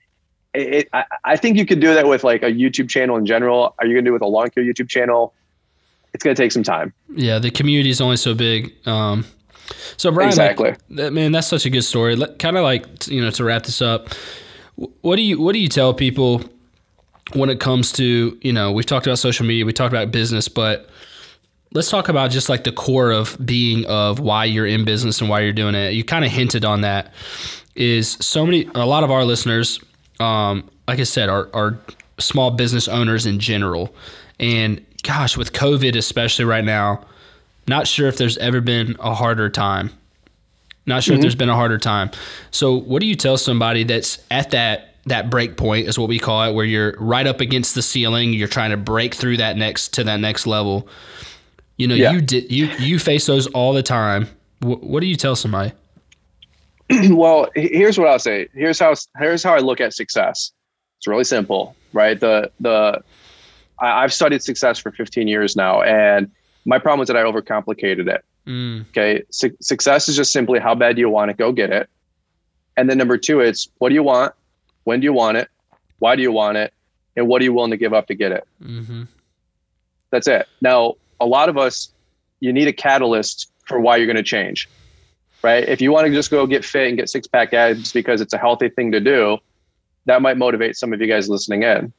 it, I, I think you could do that with like a YouTube channel in general. Are you going to do it with a lawn care YouTube channel? It's going to take some time. Yeah. The community is only so big. Um, So Brian, exactly. Like, that, man, that's such a good story. Kind of like you know to wrap this up. What do you what do you tell people when it comes to you know we've talked about social media, we talked about business, but let's talk about just like the core of being of why you're in business and why you're doing it. You kind of hinted on that. Is so many a lot of our listeners, um, like I said, are are small business owners in general, and gosh, with COVID especially right now, not sure if there's ever been a harder time. Not sure mm-hmm. if there's been a harder time. So, what do you tell somebody that's at that that break point is what we call it, where you're right up against the ceiling, you're trying to break through that next to that next level. You know, yeah. you did you you face those all the time. What, what do you tell somebody? well, here's what I'll say. Here's how here's how I look at success. It's really simple, right? The the I, have studied success for 15 years now, and my problem was that I overcomplicated it. Mm. Okay, Su- success is just simply how bad do you want to Go get it. And then number two, it's what do you want? When do you want it? Why do you want it? And what are you willing to give up to get it? Mm-hmm. That's it. Now, a lot of us, you need a catalyst for why you're going to change, right? If you want to just go get fit and get six pack abs because it's a healthy thing to do, that might motivate some of you guys listening in.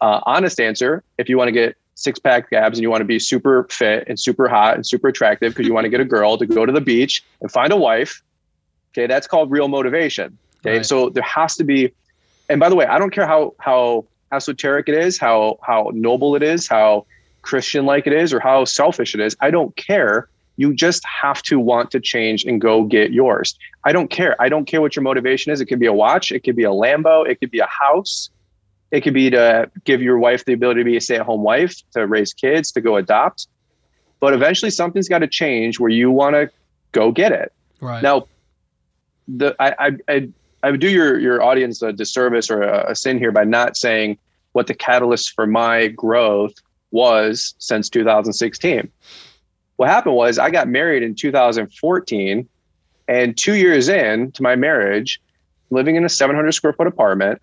Uh, honest answer if you want to get six pack abs and you want to be super fit and super hot and super attractive because you want to get a girl to go to the beach and find a wife, okay, that's called real motivation. Okay, right. so there has to be and by the way, I don't care how how esoteric it is, how how noble it is, how Christian like it is, or how selfish it is. I don't care. You just have to want to change and go get yours. I don't care. I don't care what your motivation is. It could be a watch, it could be a Lambo, it could be a house, it could be to give your wife the ability to be a stay-at-home wife, to raise kids, to go adopt. But eventually something's got to change where you want to go get it. Right. Now, the I, I, I I would do your your audience a disservice or a, a sin here by not saying what the catalyst for my growth was since 2016. What happened was I got married in 2014, and two years in to my marriage, living in a 700 square foot apartment,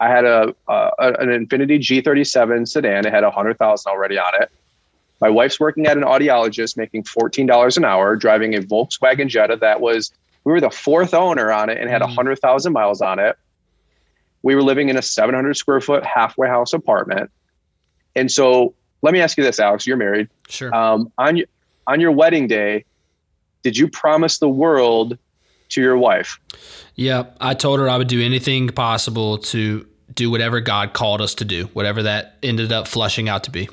I had a, an Infiniti G37 sedan. It had hundred thousand already on it. My wife's working at an audiologist, making fourteen dollars an hour, driving a Volkswagen Jetta that was we were the fourth owner on it and had a 100,000 miles on it. We were living in a 700 square foot halfway house apartment. And so let me ask you this, Alex, you're married. Sure. Um, on, your, on your wedding day, did you promise the world to your wife? Yeah, I told her I would do anything possible to do whatever God called us to do, whatever that ended up flushing out to be.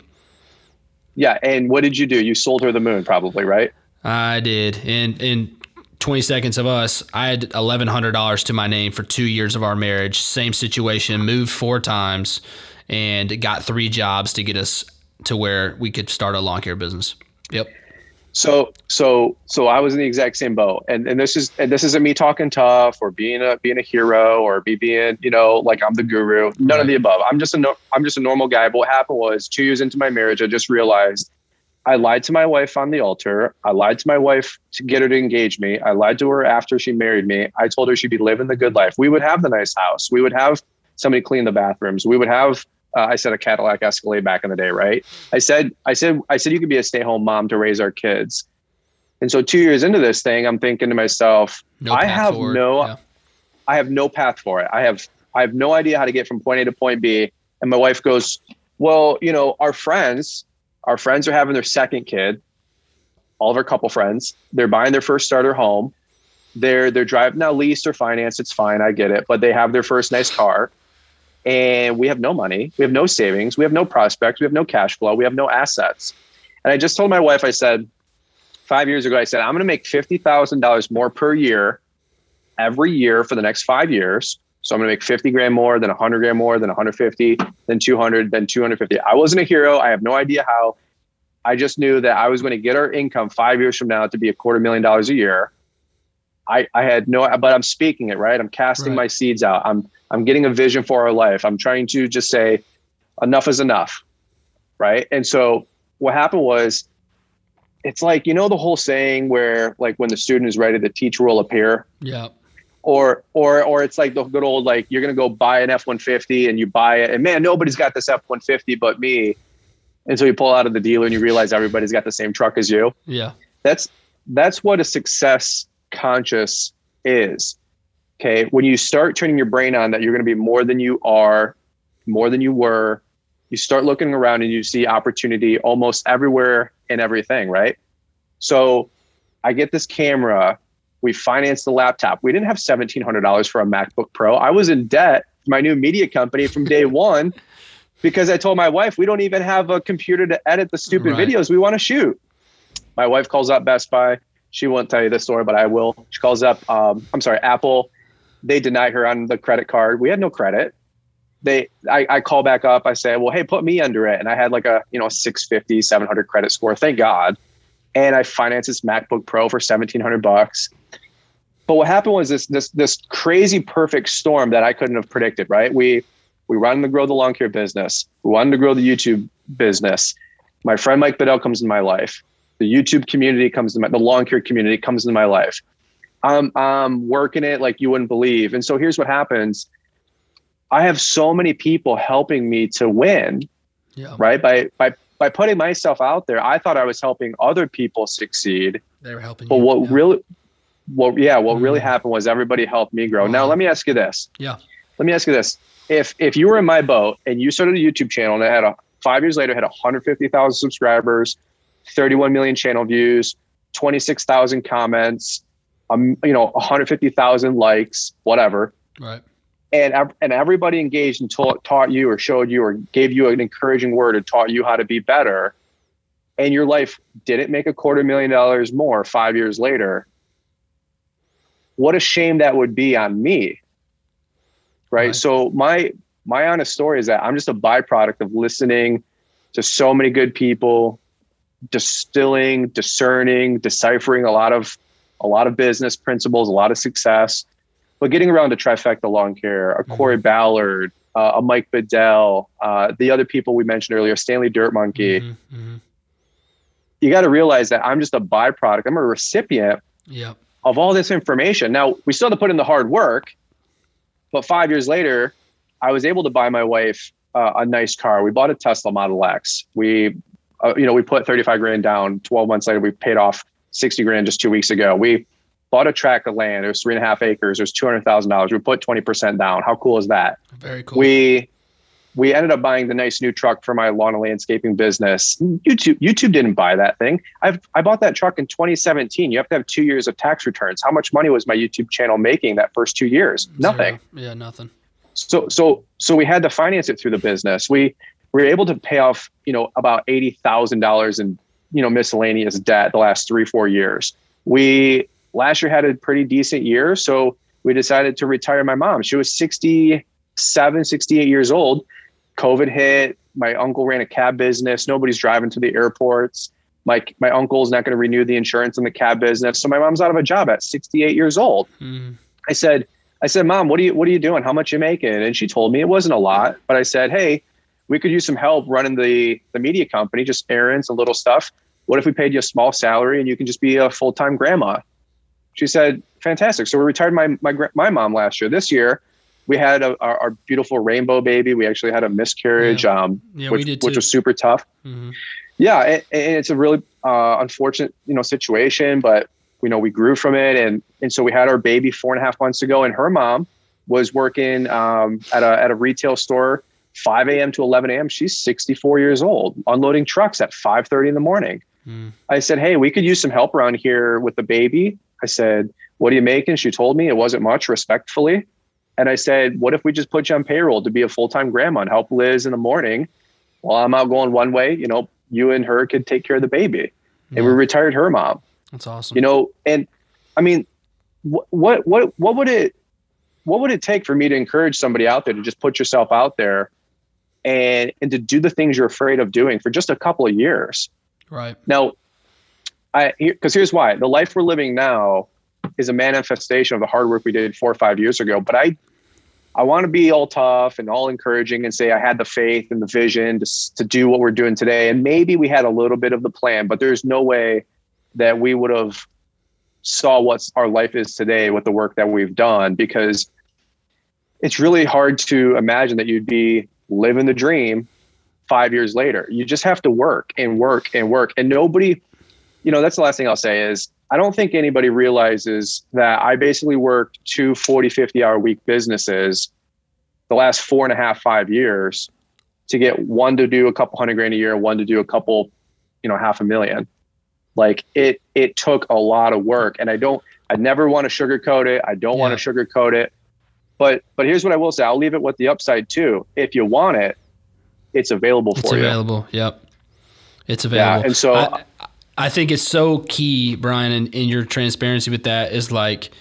Yeah, and what did you do? You sold her the moon, probably, right? I did, and and 20 seconds of us, I had $1,100 to my name for two years of our marriage. Same situation, moved four times and got three jobs to get us to where we could start a lawn care business. Yep. So, so, so I was in the exact same boat, and and this is and this isn't me talking tough or being a being a hero or be being you know like I'm the guru. None right. of the above. I'm just a no, I'm just a normal guy. But what happened was two years into my marriage, I just realized I lied to my wife on the altar. I lied to my wife to get her to engage me. I lied to her after she married me. I told her she'd be living the good life. We would have the nice house. We would have somebody clean the bathrooms. We would have uh, I said a Cadillac Escalade back in the day, right? I said I said I said you could be a stay-home mom to raise our kids. And so 2 years into this thing, I'm thinking to myself, no I have forward. no yeah. I have no path for it. I have I have no idea how to get from point A to point B. And my wife goes, "Well, you know, our friends our friends are having their second kid. All of our couple friends, they're buying their first starter home. They're they're driving now leased or financed. It's fine, I get it. But they have their first nice car, and we have no money. We have no savings. We have no prospects. We have no cash flow. We have no assets. And I just told my wife, I said, five years ago, I said, I'm going to make fifty thousand dollars more per year, every year for the next five years. So I'm going to make 50 grand more, then 100 grand more, then 150, then 200, then 250. I wasn't a hero. I have no idea how. I just knew that I was going to get our income five years from now to be a quarter million dollars a year. I, I had no, but I'm speaking it, right? I'm casting right. my seeds out. I'm, I'm getting a vision for our life. I'm trying to just say enough is enough. Right. And so what happened was it's like, you know, the whole saying where like when the student is ready, the teacher will appear. Yeah or or or it's like the good old like you're gonna go buy an F-150 and you buy it and man nobody's got this F-150 but me and so you pull out of the dealer and you realize everybody's got the same truck as you yeah that's that's what a success conscious is. Okay. When you start turning your brain on that you're going to be more than you are, more than you were, you start looking around and you see opportunity almost everywhere and everything, right? So I get this camera. We financed the laptop. We didn't have $1,700 for a MacBook Pro. I was in debt for my new media company from day one because I told my wife, we don't even have a computer to edit the stupid right. videos we want to shoot. My wife calls up Best Buy. She won't tell you this story, but I will. She calls up, um, I'm sorry, Apple. They deny her on the credit card. We had no credit. They, I, I call back up. I say, well, hey, put me under it. And I had like a, you know, 650, 700 credit score. Thank God. And I financed this MacBook Pro for 1700 bucks. But what happened was this, this, this crazy perfect storm that I couldn't have predicted, right? We, we wanted to grow the lawn care business. We wanted to grow the YouTube business. My friend Mike Bedell comes in my life. The YouTube community comes to my, the lawn care community comes into my life. I'm, I'm working it like you wouldn't believe. And so here's what happens. I have so many people helping me to win, yeah. right? By, by, by putting myself out there, I thought I was helping other people succeed. They were helping but you. what yeah. really, what, yeah, what mm really happened was everybody helped me grow. Wow. Now, let me ask you this. Yeah. Let me ask you this if if you were in my boat and you started a YouTube channel and it had a five years later had 150,000 subscribers, 31 million channel views, 26,000 comments, um, you know, 150,000 likes, whatever. Right. And and everybody engaged and taught taught you or showed you or gave you an encouraging word and taught you how to be better. And your life didn't make a quarter million dollars more five years later. What a shame that would be on me right? right? So my my honest story is that I'm just a byproduct of listening to so many good people, distilling, discerning, deciphering a lot of a lot of business principles, a lot of success, but getting around to trifecta lawn care, a mm-hmm. Corey Ballard, uh, a Mike Bedell, uh, the other people we mentioned earlier, Stanley Dirt Monkey. Mm-hmm. Mm-hmm. You got to realize that I'm just a byproduct. I'm a recipient yep. of all this information. Now we still have to put in the hard work but five years later, I was able to buy my wife uh, a nice car. We bought a Tesla Model X. We, uh, you know, we put 35 grand down. 12 months later, we paid off 60 grand just two weeks ago. We bought a tract of land. It was three and a half acres. It was $200,000. We put 20% down. How cool is that? Very cool. We, we ended up buying the nice new truck for my lawn and landscaping business. YouTube YouTube didn't buy that thing. I've I bought that truck in 2017. You have to have two years of tax returns. How much money was my YouTube channel making that first two years? Zero. Nothing. Yeah, nothing. So so so we had to finance it through the business. We were able to pay off you know about eighty thousand dollars in you know miscellaneous debt the last three four years. We last year had a pretty decent year, so we decided to retire my mom. She was 67, 68 years old COVID hit. My uncle ran a cab business. Nobody's driving to the airports. My my uncle's not going to renew the insurance in the cab business, so my mom's out of a job at 68 years old. Mm. I said, I said, Mom, what are you what are you doing? How much you making? And she told me it wasn't a lot, but I said, Hey, we could use some help running the the media company, just errands and little stuff. What if we paid you a small salary and you can just be a full time grandma? She said, Fantastic. So we retired my my my mom last year. This year, we had a, our, our, beautiful rainbow baby. We actually had a miscarriage, yeah. Um, yeah, which, which, was super tough. Mm-hmm. Yeah, and, and, it's a really uh, unfortunate, you know, situation, but you know we grew from it, and and so we had our baby four and a half months ago, and her mom was working um, at a at a retail store, 5 a.m. to 11 a.m. She's 64 years old, unloading trucks at 5:30 in the morning. Mm. I said, hey, we could use some help around here with the baby. I said, what are you making? She told me it wasn't much, respectfully. And I said, what if we just put you on payroll to be a full time grandma and help Liz in the morning while I'm out going one way? You know, you and her could take care of the baby. Yeah. And we retired her mom. That's awesome. You know, and I mean, what, what, what, what would it, what would it take for me to encourage somebody out there to just put yourself out there and, and to do the things you're afraid of doing for just a couple of years? Right. Now, I, because here's why the life we're living now is a manifestation of the hard work we did four or five years ago. But I, I want to be all tough and all encouraging and say I had the faith and the vision to, to do what we're doing today. And maybe we had a little bit of the plan, but there's no way that we would have saw what our life is today with the work that we've done because it's really hard to imagine that you'd be living the dream five years later. You just have to work and work and work. And nobody, you know, that's the last thing I'll say is I don't think anybody realizes that I basically worked two 40, 50 hour week businesses the last four and a half, five years to get one to do a couple hundred grand a year, one to do a couple, you know, half a million. Like it, it took a lot of work and I don't, I never want to sugarcoat it. I don't yeah. want to sugarcoat it. But, but here's what I will say. I'll leave it with the upside too. If you want it, it's available for it's you. It's available. Yep. It's available. Yeah, and so I, I think it's so key, Brian, in, in your transparency with that is like,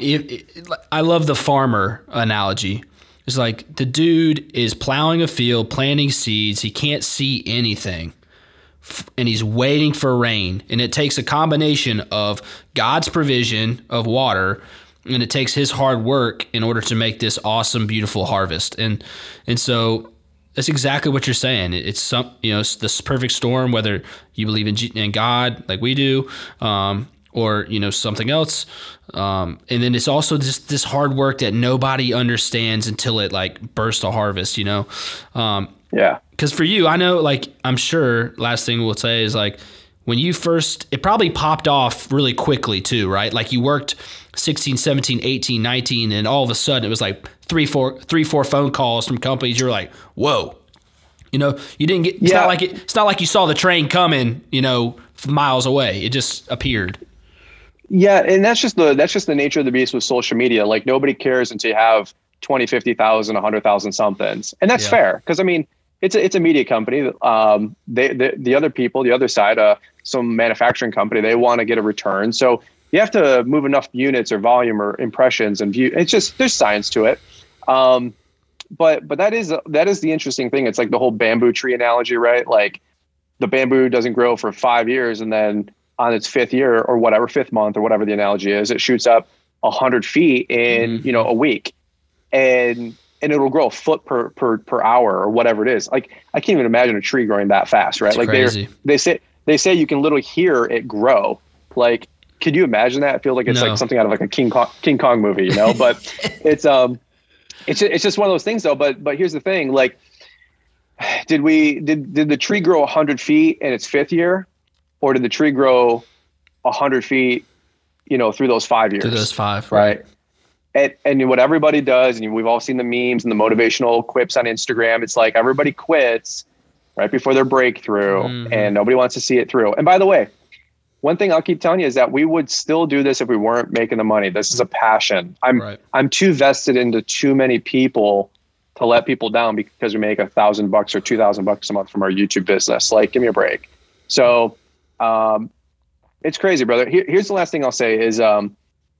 it, I love the farmer analogy. It's like the dude is plowing a field, planting seeds. He can't see anything, and he's waiting for rain. And it takes a combination of God's provision of water, and it takes his hard work in order to make this awesome, beautiful harvest. And and so that's exactly what you're saying. It's some, you know, it's this perfect storm. Whether you believe in, G- in God like we do, um, or you know something else, um, and then it's also just this hard work that nobody understands until it like bursts a harvest. You know, um, yeah. Because for you, I know, like I'm sure. Last thing we'll say is like when you first, it probably popped off really quickly too, right? Like you worked 16, 17, 18, 19, and all of a sudden it was like three, four, three, four phone calls from companies. You're like, whoa. You know, you didn't get. It's yeah. not like it, it's not like you saw the train coming. You know, miles away. It just appeared. Yeah, and that's just the that's just the nature of the beast with social media. Like nobody cares until you have 20, 50,000, 100,000 somethings. And that's yeah. fair because I mean, it's a, it's a media company. Um, they, the, the other people, the other side, uh, some manufacturing company, they want to get a return. So you have to move enough units or volume or impressions and view. It's just there's science to it. Um, but but that is that is the interesting thing. It's like the whole bamboo tree analogy, right? Like the bamboo doesn't grow for five years, and then on its fifth year or whatever fifth month or whatever the analogy is, it shoots up a hundred feet in mm-hmm. you know a week, and and it'll grow a foot per per per hour or whatever it is. Like I can't even imagine a tree growing that fast, right? like they they say they say you can literally hear it grow. Like could you imagine that? It feels like it's no. like something out of like a King Kong, King Kong movie, you know. But it's um, it's it's just one of those things though. But but here's the thing: like, did we did did the tree grow hundred feet in its fifth year, or did the tree grow hundred feet, you know, through those five years? Through those five, right? right? And, and what everybody does, and we've all seen the memes and the motivational quips on Instagram. It's like everybody quits right before their breakthrough, mm-hmm. and nobody wants to see it through. And by the way, one thing I'll keep telling you is that we would still do this if we weren't making the money. This is a passion. I'm right. I'm too vested into too many people to let people down because we make a thousand bucks or two thousand bucks a month from our YouTube business. Like, give me a break. So, um, it's crazy, brother. Here, here's the last thing I'll say is, um,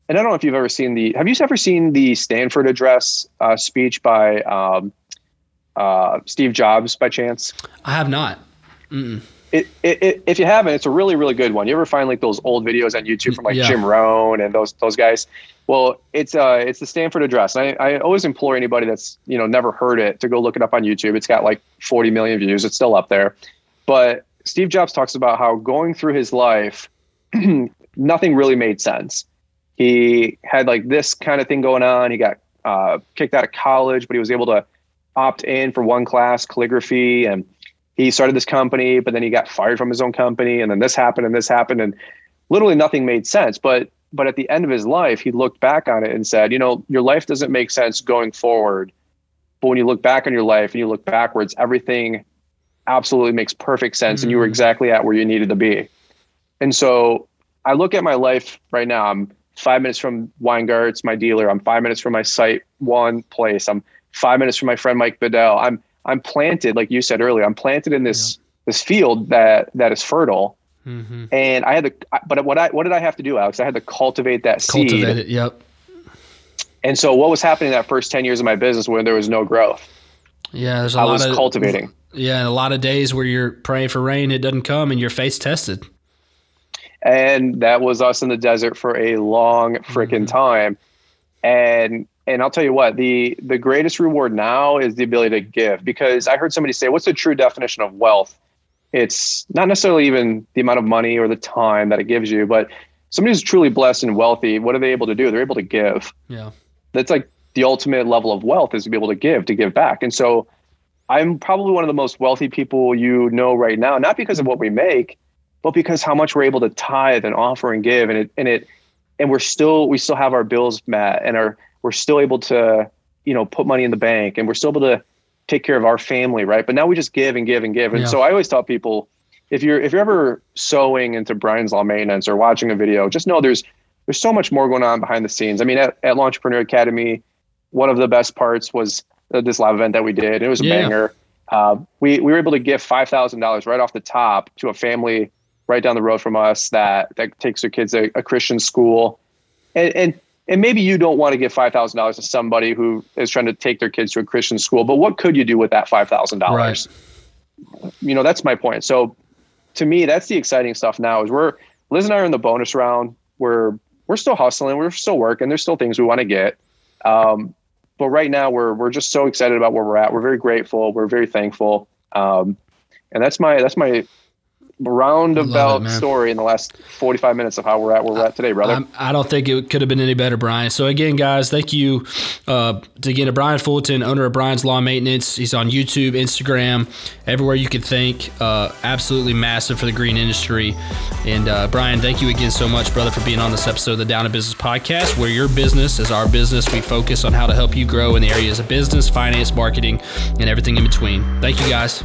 and I don't know if you've ever seen the. Have you ever seen the Stanford address uh, speech by um, uh, Steve Jobs by chance? I have not. Mm-mm. It, it, it, if you haven't, it's a really, really good one. You ever find like those old videos on YouTube from like yeah. Jim Rohn and those those guys? Well, it's uh it's the Stanford Address. I, I always implore anybody that's you know never heard it to go look it up on YouTube. It's got like 40 million views. It's still up there. But Steve Jobs talks about how going through his life, nothing really made sense. He had like this kind of thing going on. He got uh, kicked out of college, but he was able to opt in for one class, calligraphy, and he started this company, but then he got fired from his own company, and then this happened and this happened, and literally nothing made sense. But but at the end of his life, he looked back on it and said, you know, your life doesn't make sense going forward, but when you look back on your life and you look backwards, everything absolutely makes perfect sense, mm-hmm. and you were mm. exactly at where you needed to be. And so I look at my life right now. I'm five minutes from Weingartz, my dealer. I'm five minutes from my site one place. I'm five minutes from my friend Mike Bedell. I'm I'm planted, like you said earlier, I'm planted in this yeah. this field that that is fertile. Mm-hmm. And I had to, but what I what did I have to do, Alex? I had to cultivate that cultivate seed. It, yep. And so, what was happening that first ten years of my business when there was no growth? Yeah, there's a I lot was of cultivating. Yeah, and a lot of days where you're praying for rain, it doesn't come, and your faith's tested. And that was us in the desert for a long freaking mm-hmm. time. And and I'll tell you what, the the greatest reward now is the ability to give because I heard somebody say, what's the true definition of wealth? It's not necessarily even the amount of money or the time that it gives you, but somebody who's truly blessed and wealthy, what are they able to do? They're able to give. Yeah. That's like the ultimate level of wealth is to be able to give, to give back. And so I'm probably one of the most wealthy people you know right now, not because of what we make, but because how much we're able to tithe and offer and give, and it and it and we're still we still have our bills met, and are we're still able to you know put money in the bank, and we're still able to take care of our family, right? But now we just give and give and give, and yeah. so I always tell people if you're if you're ever sewing into Brian's Lawn Maintenance or watching a video, just know there's there's so much more going on behind the scenes. I mean, at, at Entrepreneur Academy, one of the best parts was this live event that we did. It was a yeah. banger. Uh, we we were able to give five thousand dollars right off the top to a family right down the road from us that that takes their kids to a Christian school, and and and maybe you don't want to give five thousand dollars to somebody who is trying to take their kids to a Christian school, but what could you do with that five thousand right. dollars? You know, that's my point. So to me, that's the exciting stuff now is we're Liz and I are in the bonus round. We're we're still hustling, we're still working. There's still things we want to get. Um, but right now we're we're just so excited about where we're at. We're very grateful. We're very thankful. Um, and that's my that's my roundabout it, story in the last 45 minutes of how we're at where we're at today, brother. I'm, I do not think it could have been any better, Brian. So again, guys, thank you uh, to again to Brian Fullerton, owner of Brian's Lawn Maintenance. He's on YouTube, Instagram, everywhere you could think. Uh, absolutely massive for the green industry. And uh, Brian, thank you again so much, brother, for being on this episode of the Down to Business podcast, where your business is our business. We focus on how to help you grow in the areas of business, finance, marketing, and everything in between. Thank you, guys.